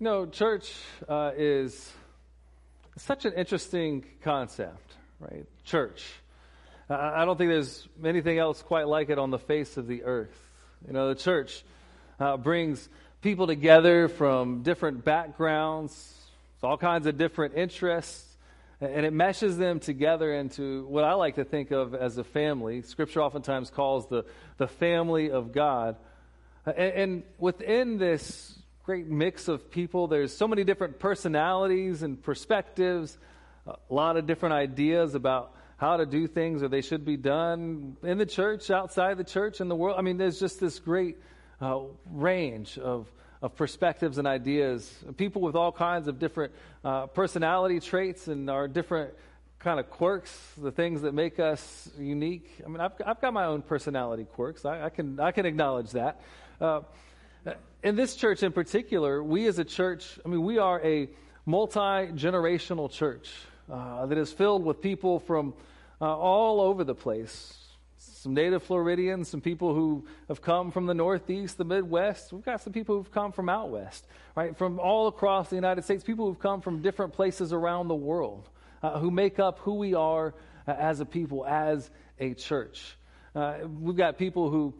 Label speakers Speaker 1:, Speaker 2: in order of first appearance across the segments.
Speaker 1: You know, church uh, is such an interesting concept, right? Church. I don't think there's anything else quite like it on the face of the earth. You know, the church uh, brings people together from different backgrounds, all kinds of different interests, and it meshes them together into what I like to think of as a family. Scripture oftentimes calls the, the family of God. And, and within this great mix of people. There's so many different personalities and perspectives, a lot of different ideas about how to do things or they should be done in the church, outside the church, in the world. I mean, there's just this great uh, range of, of perspectives and ideas. People with all kinds of different uh, personality traits and our different kind of quirks, the things that make us unique. I mean, I've, I've got my own personality quirks. I, I can, I can acknowledge that. Uh, in this church in particular, we as a church, I mean, we are a multi generational church uh, that is filled with people from uh, all over the place. Some native Floridians, some people who have come from the Northeast, the Midwest. We've got some people who've come from out West, right? From all across the United States, people who've come from different places around the world uh, who make up who we are uh, as a people, as a church. Uh, we've got people who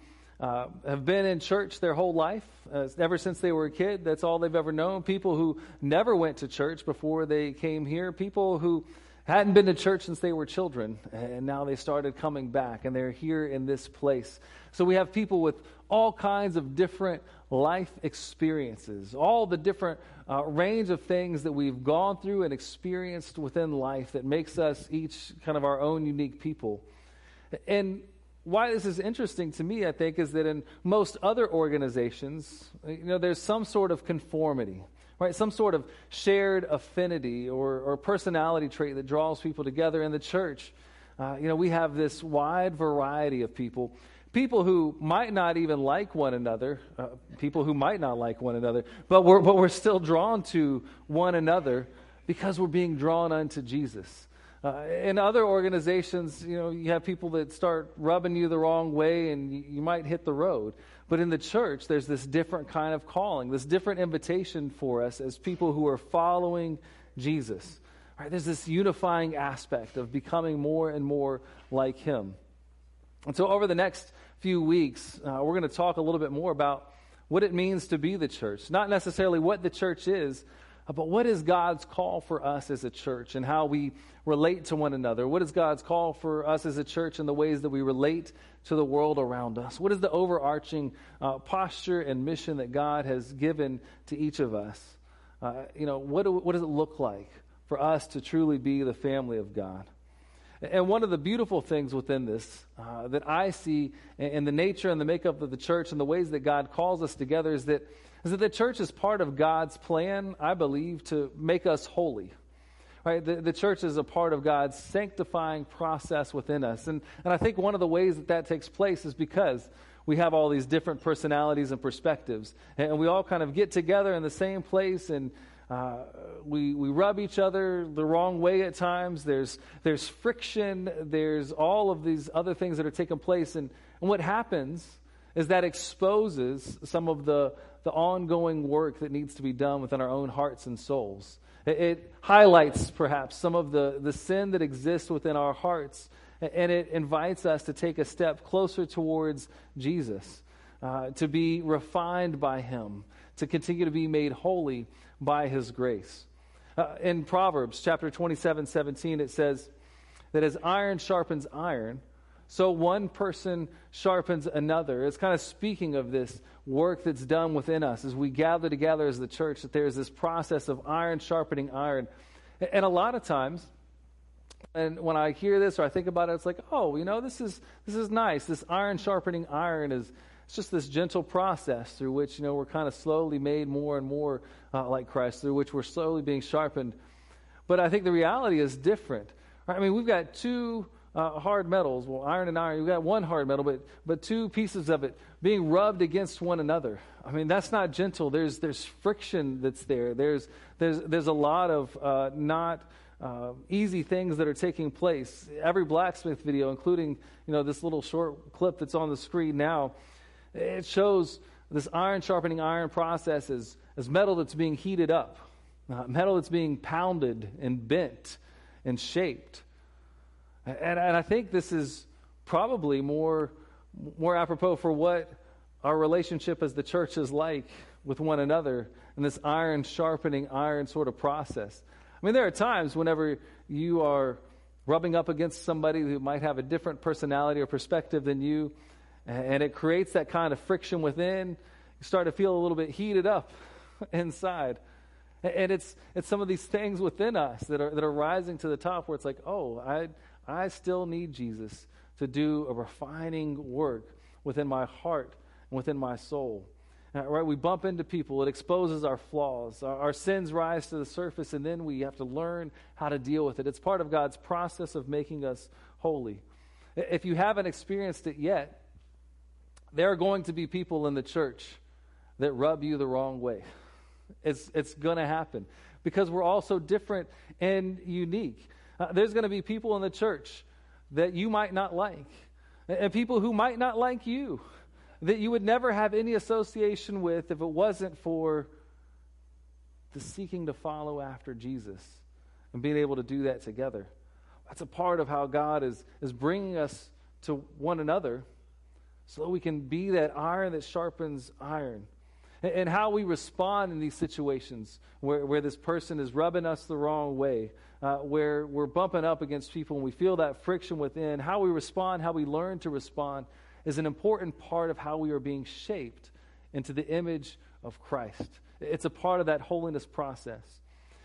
Speaker 1: uh, have been in church their whole life, uh, ever since they were a kid. That's all they've ever known. People who never went to church before they came here. People who hadn't been to church since they were children, and now they started coming back, and they're here in this place. So we have people with all kinds of different life experiences, all the different uh, range of things that we've gone through and experienced within life that makes us each kind of our own unique people. And why this is interesting to me, I think, is that in most other organizations, you know, there's some sort of conformity, right? Some sort of shared affinity or, or personality trait that draws people together. In the church, uh, you know, we have this wide variety of people. People who might not even like one another, uh, people who might not like one another, but we're, but we're still drawn to one another because we're being drawn unto Jesus. Uh, in other organizations, you know, you have people that start rubbing you the wrong way and you, you might hit the road. But in the church, there's this different kind of calling, this different invitation for us as people who are following Jesus. Right? There's this unifying aspect of becoming more and more like Him. And so, over the next few weeks, uh, we're going to talk a little bit more about what it means to be the church. Not necessarily what the church is, but what is God's call for us as a church and how we relate to one another? What is God's call for us as a church in the ways that we relate to the world around us? What is the overarching uh, posture and mission that God has given to each of us? Uh, you know, what, do, what does it look like for us to truly be the family of God? And one of the beautiful things within this uh, that I see in the nature and the makeup of the church and the ways that God calls us together is that is that the church is part of God's plan, I believe, to make us holy. Right? The, the church is a part of God's sanctifying process within us. And, and I think one of the ways that that takes place is because we have all these different personalities and perspectives. And we all kind of get together in the same place and uh, we, we rub each other the wrong way at times. There's, there's friction. There's all of these other things that are taking place. And, and what happens is that exposes some of the, the ongoing work that needs to be done within our own hearts and souls. It, it highlights perhaps some of the, the sin that exists within our hearts, and it invites us to take a step closer towards Jesus, uh, to be refined by Him, to continue to be made holy by His grace. Uh, in Proverbs chapter 27 17, it says that as iron sharpens iron, so one person sharpens another. It's kind of speaking of this work that's done within us as we gather together as the church, that there's this process of iron sharpening iron. And a lot of times, and when I hear this or I think about it, it's like, oh, you know, this is this is nice. This iron sharpening iron is it's just this gentle process through which you know we're kind of slowly made more and more uh, like Christ, through which we're slowly being sharpened. But I think the reality is different. Right? I mean, we've got two uh, hard metals, well, iron and iron, you've got one hard metal, but, but two pieces of it being rubbed against one another. I mean, that's not gentle. There's, there's friction that's there. There's, there's, there's a lot of uh, not uh, easy things that are taking place. Every blacksmith video, including you know, this little short clip that's on the screen now, it shows this iron sharpening iron process is, is metal that's being heated up, uh, metal that's being pounded and bent and shaped. And, and I think this is probably more, more apropos for what our relationship as the church is like with one another in this iron sharpening iron sort of process. I mean, there are times whenever you are rubbing up against somebody who might have a different personality or perspective than you, and it creates that kind of friction within. You start to feel a little bit heated up inside. And it's, it's some of these things within us that are, that are rising to the top where it's like, oh, I, I still need Jesus to do a refining work within my heart and within my soul. Uh, right? We bump into people, it exposes our flaws. Our, our, sins rise to the surface, and then we have to learn how to deal with it. It's part of God's process of making us holy. If you haven't experienced it yet, there are going to be people in the church that rub you the wrong way. It's, it's going to happen because we're all so different and unique. Uh, there's going to be people in the church that you might not like, and people who might not like you that you would never have any association with if it wasn't for the seeking to follow after Jesus and being able to do that together. That's a part of how God is, is bringing us to one another so that we can be that iron that sharpens iron. And, how we respond in these situations where, where this person is rubbing us the wrong way, uh, where we're bumping up against people and we feel that friction within, how we respond, how we learn to respond is an important part of how we are being shaped into the image of Christ. It's a part of that holiness process.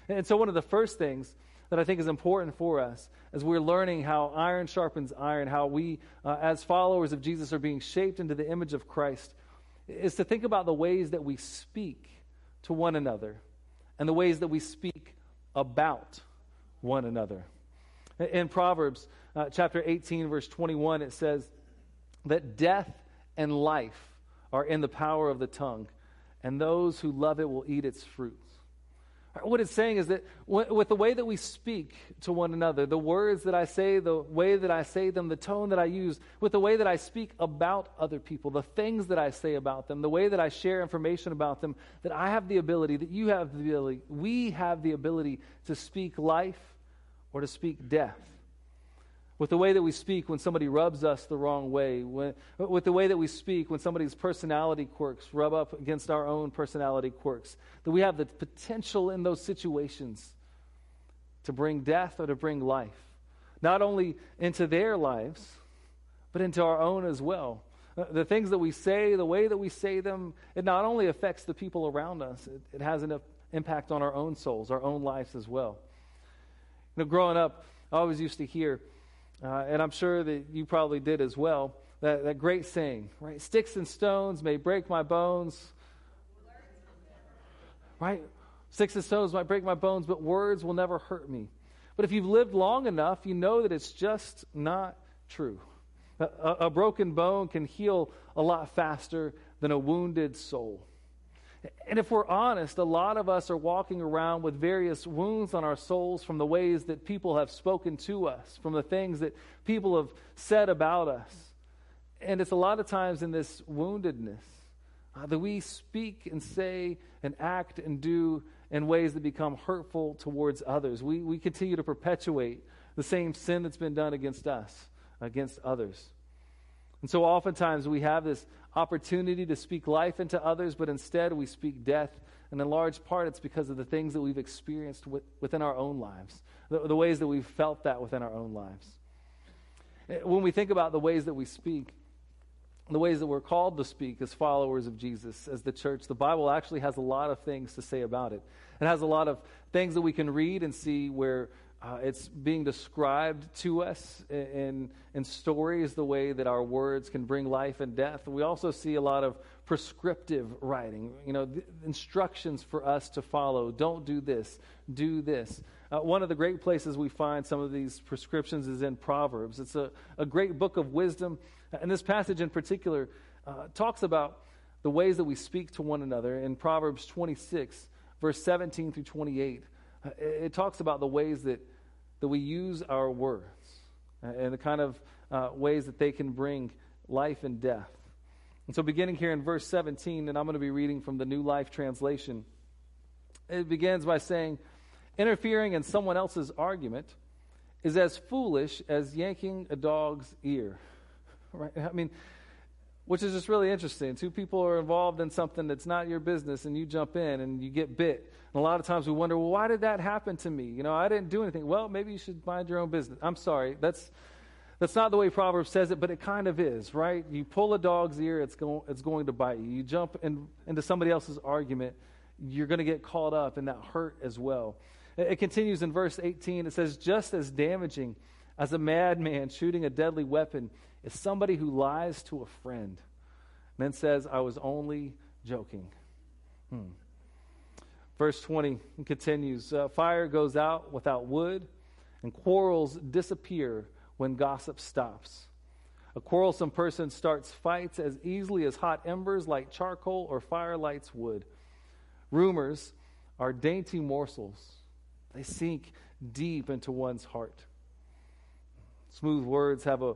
Speaker 1: And so, one of the first things that I think is important for us as we're learning how iron sharpens iron, how we, uh, as followers of Jesus, are being shaped into the image of Christ, is to think about the ways that we speak to one another and the ways that we speak about one another. In Proverbs uh, chapter 18, verse 21, it says, that death and life are in the power of the tongue, and those who love it will eat its fruits. What it's saying is that with the way that we speak to one another, the words that I say, the way that I say them, the tone that I use, with the way that I speak about other people, the things that I say about them, the way that I share information about them, that I have the ability, that you have the ability, we have the ability to speak life or to speak death with the way that we speak when somebody rubs us the wrong way, when, with the way that we speak when somebody's personality quirks rub up against our own personality quirks, that we have the potential in those situations to bring death or to bring life, not only into their lives, but into our own as well. Uh, the things that we say, the way that we say them, it not only affects the people around us, it, it has an impact on our own souls, our own lives as well. You know, growing up, I always used to hear, uh, and I'm sure that you probably did as well. That, that great saying, right? Sticks and stones may break my bones. Right? Sticks and stones might break my bones, but words will never hurt me. But if you've lived long enough, you know that it's just not true. A, a, a broken bone can heal a lot faster than a wounded soul. And if we're honest, a lot of us are walking around with various wounds on our souls from the ways that people have spoken to us, from the things that people have said about us. And it's a lot of times in this woundedness uh, that we speak and say and act and do in ways that become hurtful towards others. We, we continue to perpetuate the same sin that's been done against us, against others. And so oftentimes we have this opportunity to speak life into others, but instead we speak death. And in large part, it's because of the things that we've experienced within our own lives, the, the ways that we've felt that within our own lives. Eh, when we think about the ways that we speak, the ways that we're called to speak as followers of Jesus, as the church, the Bible actually has a lot of things to say about it. It has a lot of things that we can read and see where uh, it's being described to us in, in stories, the way that our words can bring life and death. We also see a lot of prescriptive writing, you know, instructions for us to follow. Don't do this, do this. Uh, one of the great places we find some of these prescriptions is in Proverbs. It's a, a great book of wisdom. And this passage in particular uh, talks about the ways that we speak to one another. In Proverbs 26, verse 17 through 28, uh, it talks about the ways that that we use our words and the kind of uh, ways that they can bring life and death. And so, beginning here in verse 17, and I'm going to be reading from the New Life Translation, it begins by saying, Interfering in someone else's argument is as foolish as yanking a dog's ear. Right? I mean, which is just really interesting. Two people are involved in something that's not your business, and you jump in and you get bit. And a lot of times we wonder, well, why did that happen to me? You know, I didn't do anything. Well, maybe you should mind your own business. I'm sorry. That's that's not the way Proverbs says it, but it kind of is, right? You pull a dog's ear, it's going it's going to bite you. You jump in, into somebody else's argument, you're going to get caught up in that hurt as well. It, it continues in verse 18. It says, just as damaging as a madman shooting a deadly weapon is somebody who lies to a friend and then says, I was only joking. Hmm. Verse 20 continues uh, Fire goes out without wood, and quarrels disappear when gossip stops. A quarrelsome person starts fights as easily as hot embers light charcoal or fire lights wood. Rumors are dainty morsels, they sink deep into one's heart. Smooth words have a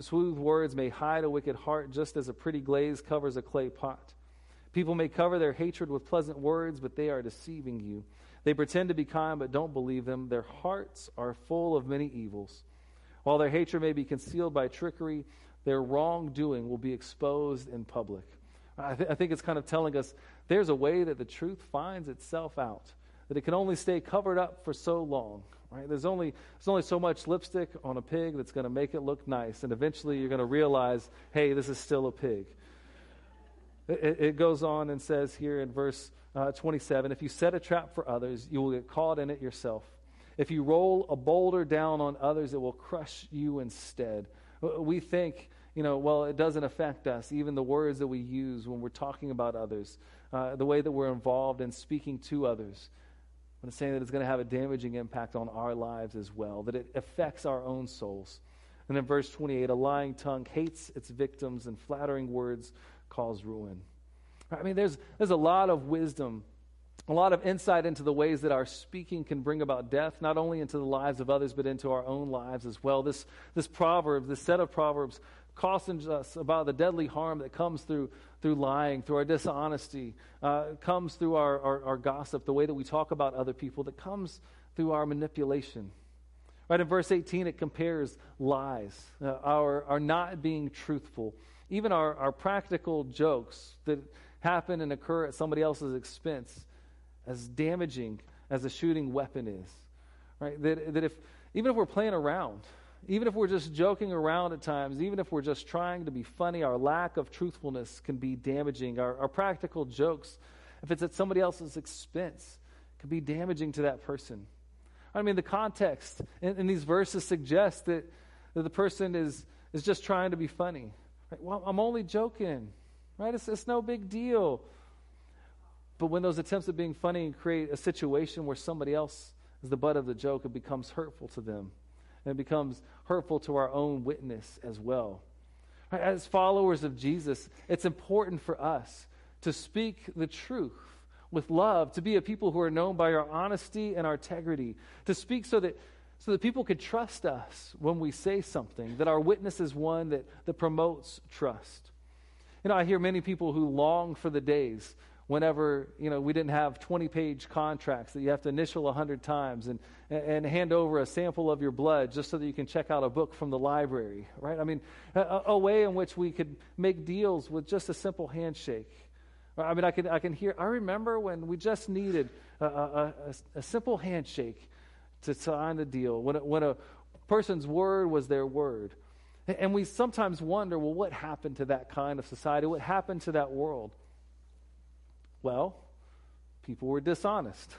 Speaker 1: smooth words may hide a wicked heart just as a pretty glaze covers a clay pot. People may cover their hatred with pleasant words, but they are deceiving you. They pretend to be kind, but don't believe them. Their hearts are full of many evils. While their hatred may be concealed by trickery, their wrongdoing will be exposed in public. I, th- I think it's kind of telling us there's a way that the truth finds itself out, that it can only stay covered up for so long. Right? There's only there's only so much lipstick on a pig that's going to make it look nice, and eventually you're going to realize, hey, this is still a pig. It, it goes on and says here in verse uh, 27, if you set a trap for others, you will get caught in it yourself. If you roll a boulder down on others, it will crush you instead. We think, you know, well, it doesn't affect us, even the words that we use when we're talking about others, uh, the way that we're involved in speaking to others. I'm saying that it's going to have a damaging impact on our lives as well, that it affects our own souls. And then verse 28 a lying tongue hates its victims, and flattering words cause ruin. I mean, there's, there's a lot of wisdom, a lot of insight into the ways that our speaking can bring about death, not only into the lives of others, but into our own lives as well. This, this proverb, this set of proverbs, cautions us about the deadly harm that comes through, through lying, through our dishonesty, uh, comes through our, our, our gossip, the way that we talk about other people, that comes through our manipulation. Right in verse 18, it compares lies, uh, our, our not being truthful, even our, our practical jokes that happen and occur at somebody else's expense, as damaging as a shooting weapon is. Right? That, that if, even if we're playing around, even if we're just joking around at times, even if we're just trying to be funny, our lack of truthfulness can be damaging. Our, our practical jokes, if it's at somebody else's expense, can be damaging to that person. I mean, the context in, in these verses suggests that, that the person is, is just trying to be funny. Right? Well, I'm only joking, right? It's, it's no big deal. But when those attempts at being funny create a situation where somebody else is the butt of the joke, it becomes hurtful to them. And it becomes hurtful to our own witness as well. As followers of Jesus, it's important for us to speak the truth with love, to be a people who are known by our honesty and our integrity, to speak so that so that people could trust us when we say something, that our witness is one that, that promotes trust. You know, I hear many people who long for the days whenever, you know, we didn't have 20 page contracts that you have to initial 100 times and, and hand over a sample of your blood just so that you can check out a book from the library, right? I mean, a, a way in which we could make deals with just a simple handshake. I mean, I can, I can hear, I remember when we just needed a, a, a simple handshake to sign a deal, when, when a person's word was their word. And we sometimes wonder, well, what happened to that kind of society? What happened to that world? Well, people were dishonest.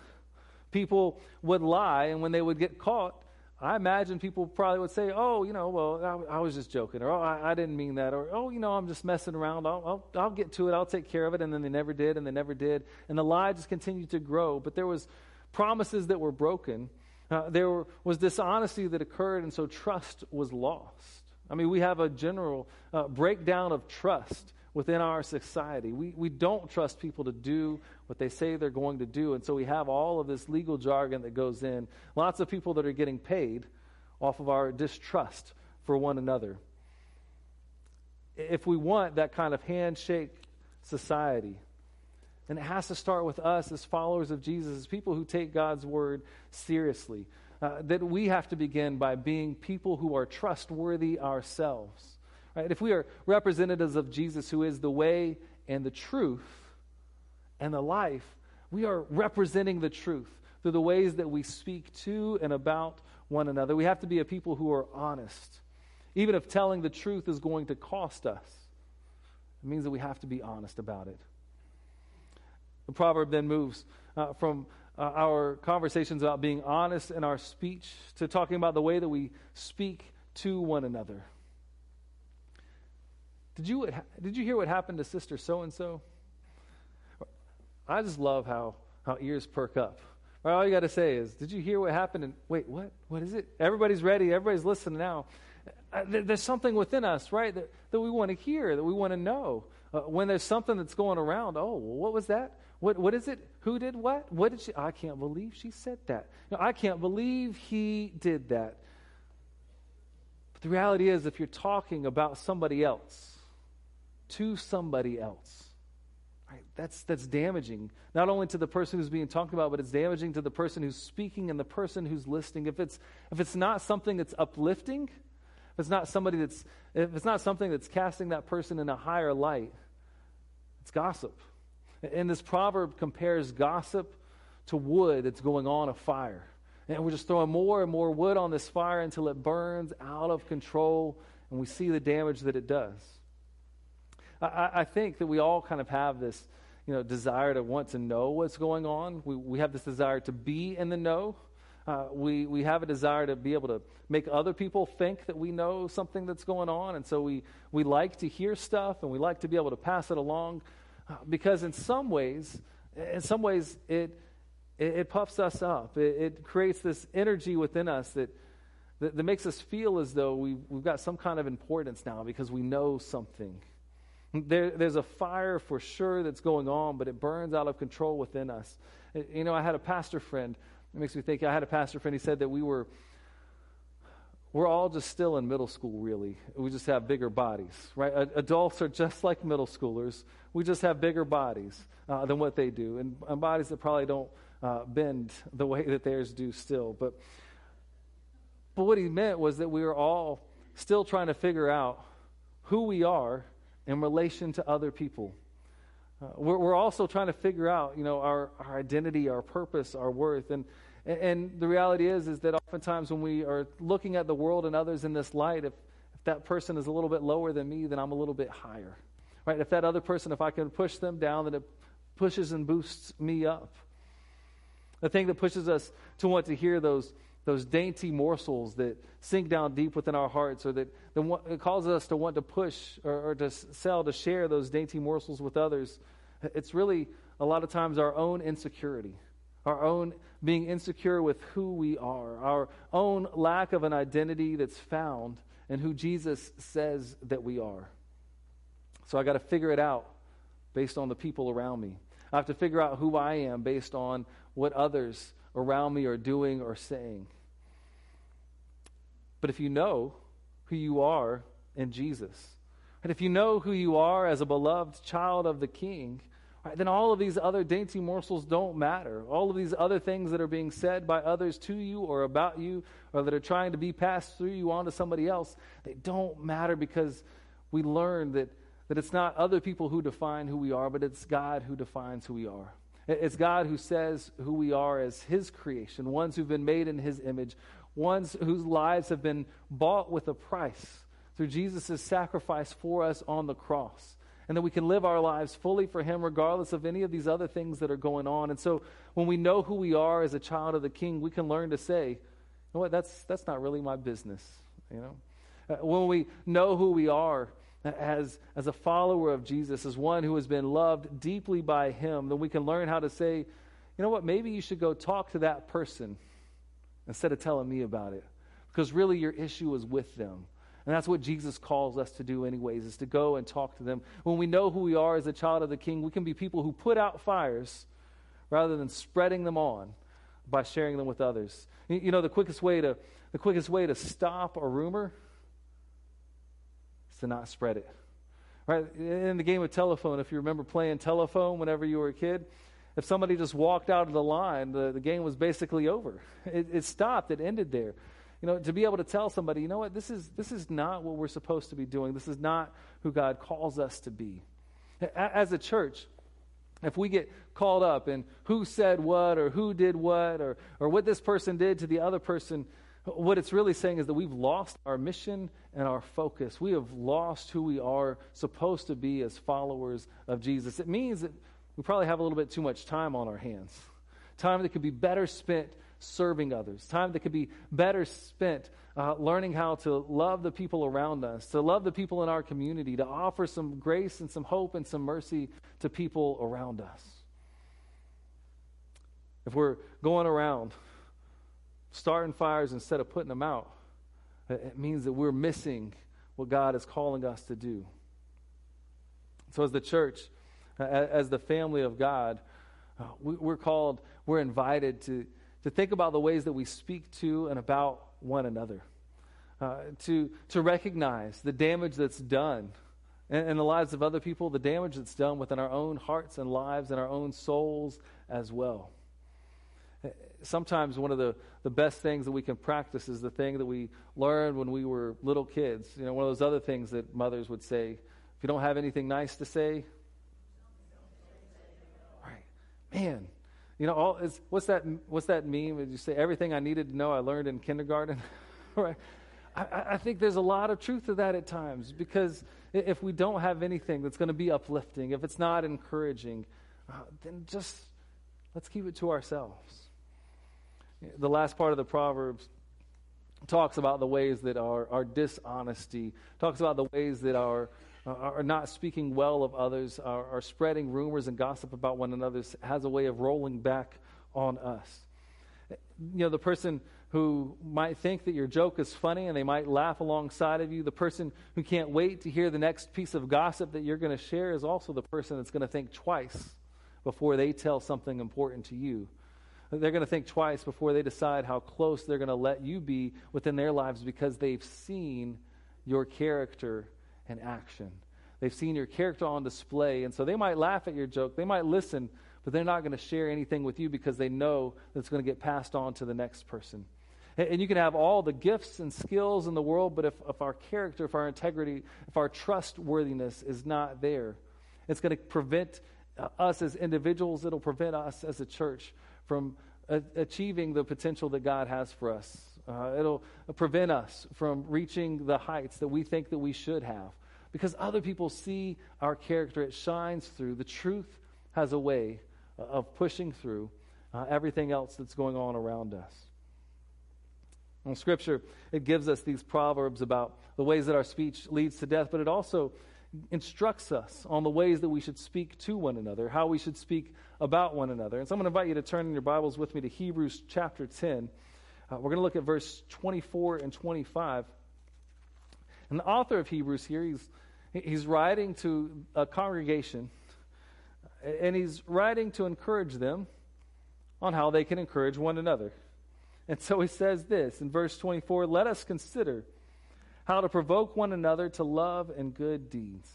Speaker 1: People would lie, and when they would get caught, I imagine people probably would say, "Oh, you know, well, I, I was just joking," or "Oh, I, I, didn't mean that," or "Oh, you know, I'm just messing around. I'll, I'll, I'll get to it. I'll take care of it." And then they never did, and they never did, and the lie just continued to grow. But there was promises that were broken, uh, there was dishonesty that occurred, and so trust was lost. I mean, we have a general uh, breakdown of trust within our society. We, we don't trust people to do what they say they're going to do, and so we have all of this legal jargon that goes in. Lots of people that are getting paid off of our distrust for one another. if we want that kind of handshake society. And it has to start with us as followers of Jesus, as people who take God's word seriously. Uh, that we have to begin by being people who are trustworthy ourselves. Right? If we are representatives of Jesus, who is the way and the truth and the life, we are representing the truth through the ways that we speak to and about one another. We have to be a people who are honest. Even if telling the truth is going to cost us, it means that we have to be honest about it. The proverb then moves uh, from uh, our conversations about being honest in our speech to talking about the way that we speak to one another. Did you, did you hear what happened to Sister So and so? I just love how, how ears perk up. All you got to say is, Did you hear what happened? And wait, what? What is it? Everybody's ready. Everybody's listening now. Uh, there's something within us, right, that, that we want to hear, that we want to know. Uh, when there's something that's going around, oh, what was that? What, what is it? Who did what? What did she? I can't believe she said that. I can't believe he did that. But the reality is, if you're talking about somebody else, to somebody else, right, that's, that's damaging, not only to the person who's being talked about, but it's damaging to the person who's speaking and the person who's listening. If it's, if it's not something that's uplifting, if it's not somebody that's, if it's not something that's casting that person in a higher light, it's gossip. And this proverb compares gossip to wood that's going on a fire. And we're just throwing more and more wood on this fire until it burns out of control and we see the damage that it does. I, I think that we all kind of have this you know, desire to want to know what's going on. We, we have this desire to be in the know. Uh, we, we have a desire to be able to make other people think that we know something that's going on. And so we, we like to hear stuff and we like to be able to pass it along because in some ways, in some ways, it, it, it puffs us up. It, it, creates this energy within us that, that, that makes us feel as though we, we've got some kind of importance now because we know something. There, there's a fire for sure that's going on, but it burns out of control within us. You know, I had a pastor friend. It makes me think. I had a pastor friend. He said that we were we're all just still in middle school, really. We just have bigger bodies, right? Adults are just like middle schoolers. We just have bigger bodies uh, than what they do, and, and, bodies that probably don't uh, bend the way that theirs do still. But, but what he meant was that we are all still trying to figure out who we are in relation to other people. Uh, we're, we're also trying to figure out, you know, our, our identity, our purpose, our worth. And, and, the reality is, is that oftentimes when we are looking at the world and others in this light, if, if that person is a little bit lower than me, then I'm a little bit higher. Right? If that other person, if I can push them down, then it pushes and boosts me up. The thing that pushes us to want to hear those, those dainty morsels that sink down deep within our hearts, or that, it causes us to want to push or, or to sell, to share those dainty morsels with others, it's really a lot of times our own insecurity our own being insecure with who we are, our own lack of an identity that's found in who Jesus says that we are. So I got to figure it out based on the people around me. I have to figure out who I am based on what others around me are doing or saying. But if you know who you are in Jesus, and if you know who you are as a beloved child of the King, right, then all of these other dainty morsels don't matter. All of these other things that are being said by others to you or about you or that are trying to be passed through you onto somebody else, they don't matter because we learn that, that it's not other people who define who we are, but it's God who defines who we are. It's God who says who we are as His creation, ones who've been made in His image, ones whose lives have been bought with a price through Jesus' sacrifice for us on the cross and that we can live our lives fully for Him regardless of any of these other things that are going on. And so when we know who we are as a child of the King, we can learn to say, you know what, that's, that's not really my business. You know? Uh, when we know who we are as, as a follower of Jesus, as one who has been loved deeply by Him, then we can learn how to say, you know what, maybe you should go talk to that person instead of telling me about it. Because really your issue is with them. And that's what Jesus calls us to do, anyways, is to go and talk to them. When we know who we are as a child of the King, we can be people who put out fires rather than spreading them on by sharing them with others. You know, the quickest way to, the quickest way to stop a rumor is to not spread it. Right? In the game of telephone, if you remember playing telephone whenever you were a kid, if somebody just walked out of the line, the, the game was basically over. It, it stopped, it ended there. You know, to be able to tell somebody, you know what, this is, this is not what we're supposed to be doing. This is not who God calls us to be. As a church, if we get called up in who said what or who did what or, or what this person did to the other person, what it's really saying is that we've lost our mission and our focus. We have lost who we are supposed to be as followers of Jesus. It means that we probably have a little bit too much time on our hands. Time that could be better spent serving others. Time that could be better spent uh, learning how to love the people around us, to love the people in our community, to offer some grace and some hope and some mercy to people around us. If we're going around starting fires instead of putting them out, it means that we're missing what God is calling us to do. So, as the church, as the family of God, uh, we're called, we're invited to, to think about the ways that we speak to and about one another, uh, to, to recognize the damage that's done in, in the lives of other people, the damage that's done within our own hearts and lives and our own souls as well sometimes one of the, the best things that we can practice is the thing that we learned when we were little kids. You know, one of those other things that mothers would say if you don't have anything nice to say, right, man. You know, all is, what's that? What's that meme? Did you say everything I needed to know I learned in kindergarten? right. I, I think there's a lot of truth to that at times because if we don't have anything that's going to be uplifting, if it's not encouraging, uh, then just let's keep it to ourselves. The last part of the Proverbs talks about the ways that our, our dishonesty, talks about the ways that our Uh, are not speaking well of others, are, are spreading rumors and gossip about one another, has a way of rolling back on us. You know, the person who might think that your joke is funny and they might laugh alongside of you, the person who can't wait to hear the next piece of gossip that you're going to share is also the person that's going to think twice before they tell something important to you. They're going to think twice before they decide how close they're going to let you be within their lives because they've seen your character in action. They've seen your character on display. And so they might laugh at your joke, they might listen, but they're not going to share anything with you because they know that's going to get passed on to the next person. And you can have all the gifts and skills in the world, but if, if our character, if our integrity, if our trustworthiness is not there, it's going to prevent uh, us as individuals, it'll prevent us as a church from achieving the potential that God has for us. Uh, it'll prevent us from reaching the heights that we think that we should have because other people see our character. It shines through. The truth has a way of pushing through uh, everything else that's going on around us. In Scripture, it gives us these proverbs about the ways that our speech leads to death, but it also instructs us on the ways that we should speak to one another, how we should speak about one another. And so I'm going to invite you to turn in your Bibles with me to Hebrews chapter 10. Uh, we're going to look at verse 24 and 25. And the author of Hebrews here, he's, he's writing to a congregation, and he's writing to encourage them on how they can encourage one another. And so he says this in verse 24 Let us consider how to provoke one another to love and good deeds.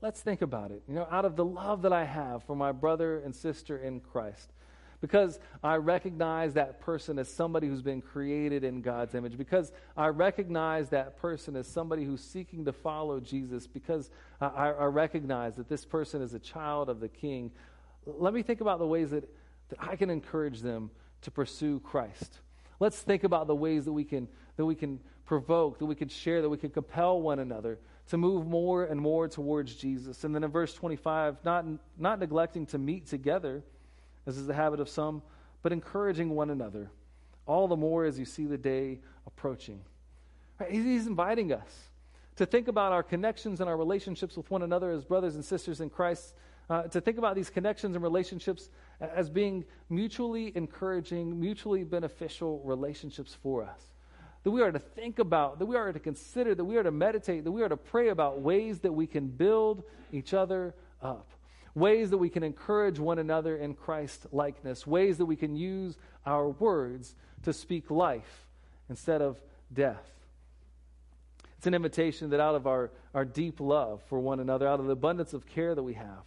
Speaker 1: Let's think about it. You know, out of the love that I have for my brother and sister in Christ, because I recognize that person as somebody who's been created in God's image, because I recognize that person as somebody who's seeking to follow Jesus, because I, I recognize that this person is a child of the King, let me think about the ways that, that I can encourage them to pursue Christ. Let's think about the ways that we can, that we can provoke, that we could share, that we could compel one another to move more and more towards Jesus. And then in verse 25, not, not neglecting to meet together, as is the habit of some, but encouraging one another, all the more as you see the day approaching. Right? He's inviting us to think about our connections and our relationships with one another as brothers and sisters in Christ, uh, to think about these connections and relationships as being mutually encouraging, mutually beneficial relationships for us that we are to think about, that we are to consider, that we are to meditate, that we are to pray about ways that we can build each other up, ways that we can encourage one another in Christ likeness, ways that we can use our words to speak life instead of death. It's an invitation that out of our, our deep love for one another, out of the abundance of care that we have,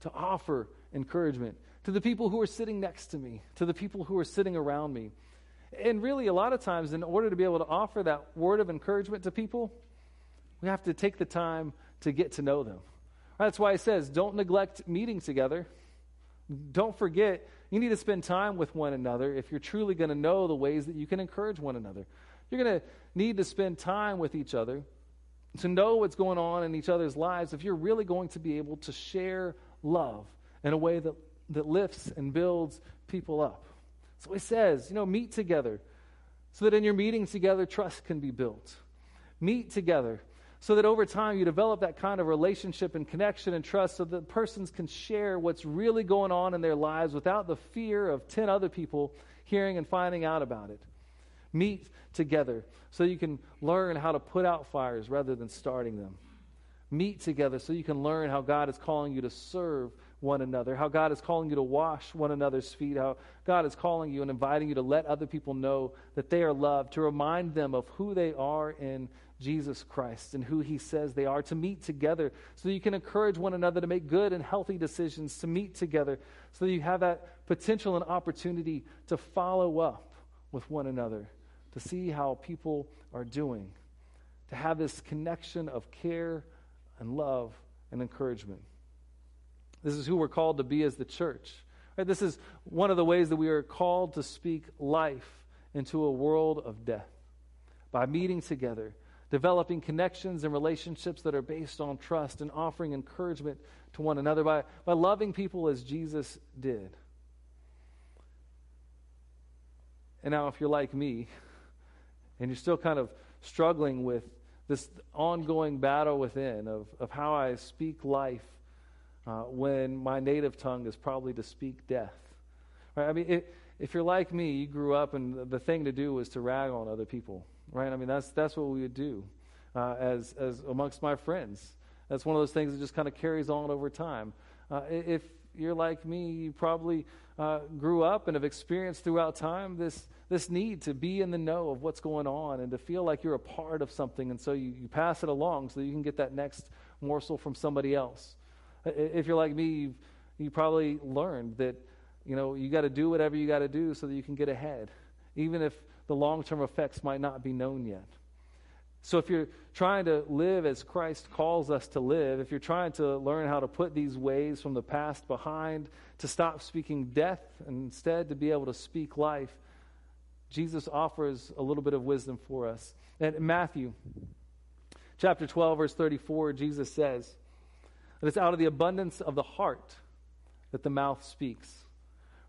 Speaker 1: to offer encouragement to the people who are sitting next to me, to the people who are sitting around me. And really, a lot of times, in order to be able to offer that word of encouragement to people, we have to take the time to get to know them. That's why it says, don't neglect meeting together. Don't forget, you need to spend time with one another if you're truly going to know the ways that you can encourage one another. You're going to need to spend time with each other to know what's going on in each other's lives if you're really going to be able to share love in a way that, that lifts and builds people up. So he says, you know, meet together so that in your meetings together, trust can be built. Meet together so that over time you develop that kind of relationship and connection and trust so that persons can share what's really going on in their lives without the fear of 10 other people hearing and finding out about it. Meet together so you can learn how to put out fires rather than starting them. Meet together so you can learn how God is calling you to serve one another, how God is calling you to wash one another's feet, how God is calling you and inviting you to let other people know that they are loved, to remind them of who they are in Jesus Christ and who he says they are, to meet together so you can encourage one another to make good and healthy decisions, to meet together so that you have that potential and opportunity to follow up with one another, to see how people are doing, to have this connection of care and love and encouragement. This is who we're called to be as the church. Right? This is one of the ways that we are called to speak life into a world of death by meeting together, developing connections and relationships that are based on trust, and offering encouragement to one another by, by loving people as Jesus did. And now, if you're like me, and you're still kind of struggling with this ongoing battle within of, of how I speak life uh, when my native tongue is probably to speak death. Right? I mean, it, if you're like me, you grew up and the thing to do was to rag on other people, right? I mean, that's, that's what we would do uh, as, as amongst my friends. That's one of those things that just kind of carries on over time. Uh, if you're like me, you probably uh, grew up and have experienced throughout time this, this need to be in the know of what's going on and to feel like you're a part of something. And so you, you pass it along so you can get that next morsel from somebody else. If you're like me, you probably learned that you know you got to do whatever you got to do so that you can get ahead, even if the long-term effects might not be known yet. So if you're trying to live as Christ calls us to live, if you're trying to learn how to put these ways from the past behind, to stop speaking death and instead to be able to speak life, Jesus offers a little bit of wisdom for us. And in Matthew chapter 12 verse 34, Jesus says, that it's out of the abundance of the heart that the mouth speaks.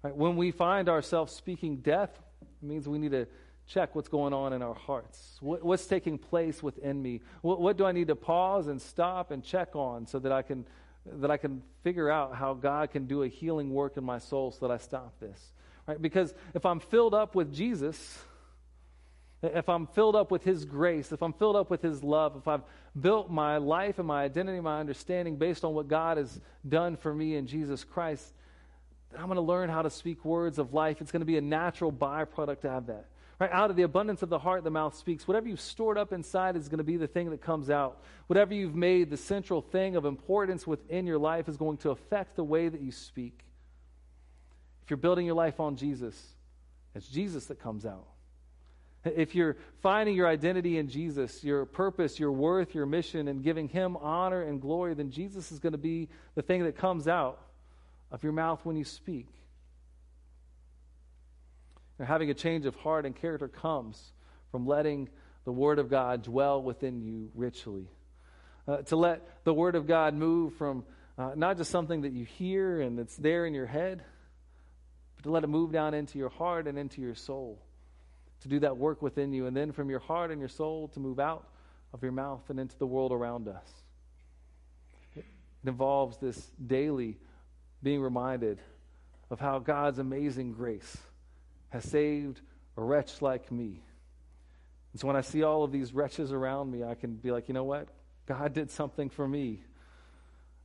Speaker 1: Right? When we find ourselves speaking death, it means we need to check what's going on in our hearts. What, what's taking place within me? What, what, do I need to pause and stop and check on so that I can that I can figure out how God can do a healing work in my soul so that I stop this? Right? Because if I'm filled up with Jesus, if I'm filled up with His grace, if I'm filled up with His love, if I've built my life and my identity, my understanding based on what God has done for me in Jesus Christ, then I'm going to learn how to speak words of life. It's going to be a natural byproduct to have that. Right? Out of the abundance of the heart, the mouth speaks. Whatever you've stored up inside is going to be the thing that comes out. Whatever you've made the central thing of importance within your life is going to affect the way that you speak. If you're building your life on Jesus, it's Jesus that comes out. If you're finding your identity in Jesus, your purpose, your worth, your mission, and giving Him honor and glory, then Jesus is going to be the thing that comes out of your mouth when you speak. And having a change of heart and character comes from letting the Word of God dwell within you richly. Uh, to let the Word of God move from uh, not just something that you hear and it's there in your head, but to let it move down into your heart and into your soul to do that work within you, and then from your heart and your soul to move out of your mouth and into the world around us. It involves this daily being reminded of how God's amazing grace has saved a wretch like me. And so when I see all of these wretches around me, I can be like, you know what? God did something for me.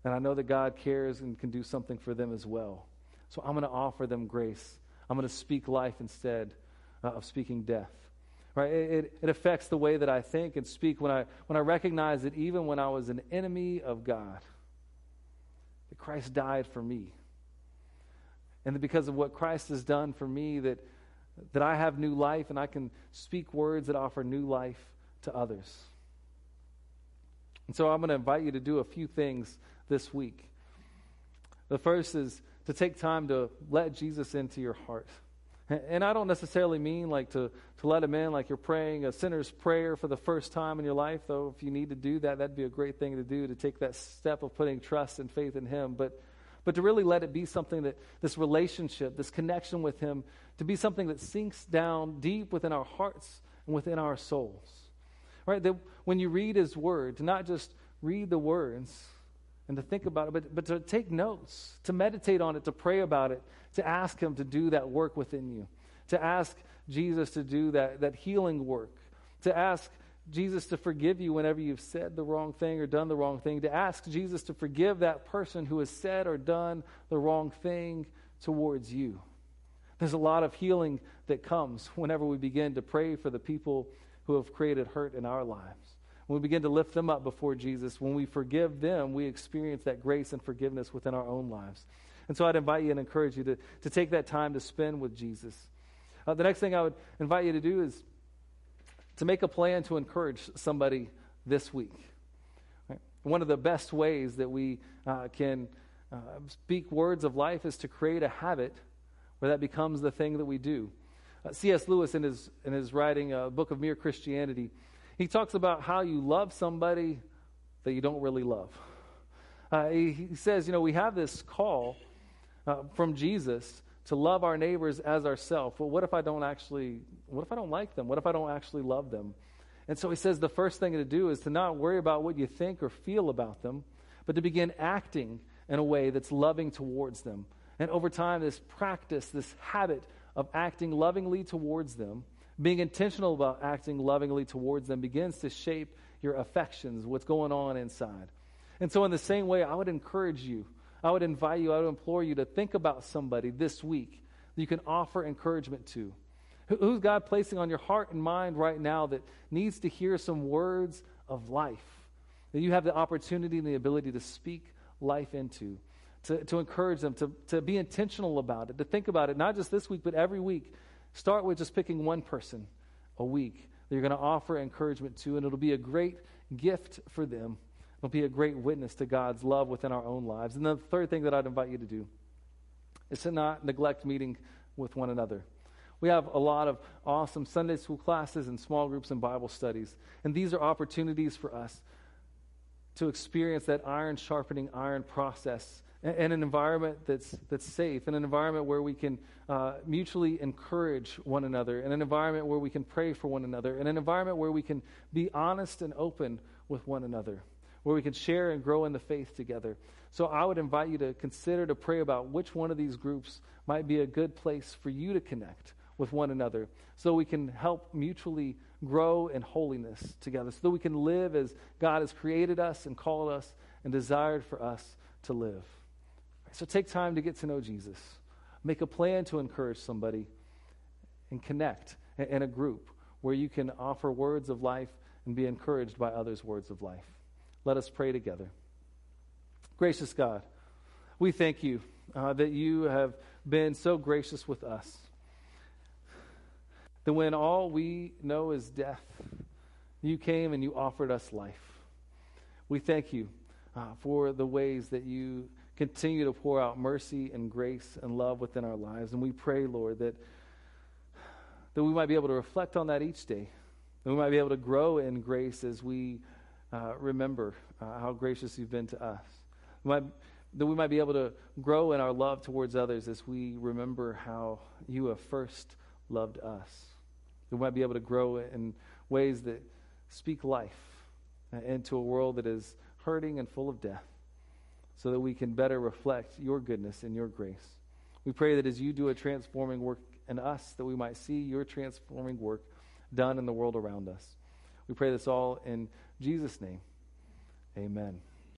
Speaker 1: And I know that God cares and can do something for them as well. So I'm going to offer them grace. I'm going to speak life instead uh, of speaking death. Right? It, it affects the way that I think and speak when I, when I recognize that even when I was an enemy of God, that Christ died for me. And that because of what Christ has done for me, that, that I have new life and I can speak words that offer new life to others. And so I'm going to invite you to do a few things this week. The first is to take time to let Jesus into your heart. And I don't necessarily mean like to, to let him in, like you're praying a sinner's prayer for the first time in your life, though if you need to do that, that'd be a great thing to do, to take that step of putting trust and faith in him. But, but to really let it be something that, this relationship, this connection with him, to be something that sinks down deep within our hearts and within our souls. Right? That when you read his word, to not just read the words, and to think about it, but, but to take notes, to meditate on it, to pray about it, to ask Him to do that work within you, to ask Jesus to do that, that healing work, to ask Jesus to forgive you whenever you've said the wrong thing or done the wrong thing, to ask Jesus to forgive that person who has said or done the wrong thing towards you. There's a lot of healing that comes whenever we begin to pray for the people who have created hurt in our lives. When we begin to lift them up before Jesus, when we forgive them, we experience that grace and forgiveness within our own lives. And so I'd invite you and encourage you to, to take that time to spend with Jesus. Uh, the next thing I would invite you to do is to make a plan to encourage somebody this week. Right? One of the best ways that we uh, can uh, speak words of life is to create a habit where that becomes the thing that we do. Uh, C.S. Lewis, in his, in his writing, a uh, book of Mere Christianity, he talks about how you love somebody that you don't really love. Uh, he, he, says, you know, we have this call uh, from Jesus to love our neighbors as ourselves. Well, what if I don't actually, what if I don't like them? What if I don't actually love them? And so he says the first thing to do is to not worry about what you think or feel about them, but to begin acting in a way that's loving towards them. And over time, this practice, this habit of acting lovingly towards them, being intentional about acting lovingly towards them begins to shape your affections, what's going on inside. And so, in the same way, I would encourage you, I would invite you, I would implore you to think about somebody this week that you can offer encouragement to. Who's God placing on your heart and mind right now that needs to hear some words of life? That you have the opportunity and the ability to speak life into, to, to encourage them, to, to be intentional about it, to think about it, not just this week, but every week Start with just picking one person a week that you're going to offer encouragement to, and it'll be a great gift for them. It'll be a great witness to God's love within our own lives. And the third thing that I'd invite you to do is to not neglect meeting with one another. We have a lot of awesome Sunday school classes and small groups and Bible studies. And these are opportunities for us to experience that iron sharpening iron process in an environment that's, that's safe, in an environment where we can uh, mutually encourage one another, in an environment where we can pray for one another, in an environment where we can be honest and open with one another, where we can share and grow in the faith together. So I would invite you to consider to pray about which one of these groups might be a good place for you to connect with one another so we can help mutually grow in holiness together, so that we can live as God has created us and called us and desired for us to live. So take time to get to know Jesus. Make a plan to encourage somebody and connect in a group where you can offer words of life and be encouraged by others' words of life. Let us pray together. Gracious God, we thank you uh, that you have been so gracious with us. That when all we know is death, you came and you offered us life. We thank you uh, for the ways that you continue to pour out mercy and grace and love within our lives. And we pray, Lord, that, that we might be able to reflect on that each day. That we might be able to grow in grace as we uh, remember uh, how gracious you've been to us. We might, that we might be able to grow in our love towards others as we remember how you have first loved us. That we might be able to grow in ways that speak life into a world that is hurting and full of death so that we can better reflect your goodness and your grace. We pray that as you do a transforming work in us, that we might see your transforming work done in the world around us. We pray this all in Jesus' name. Amen.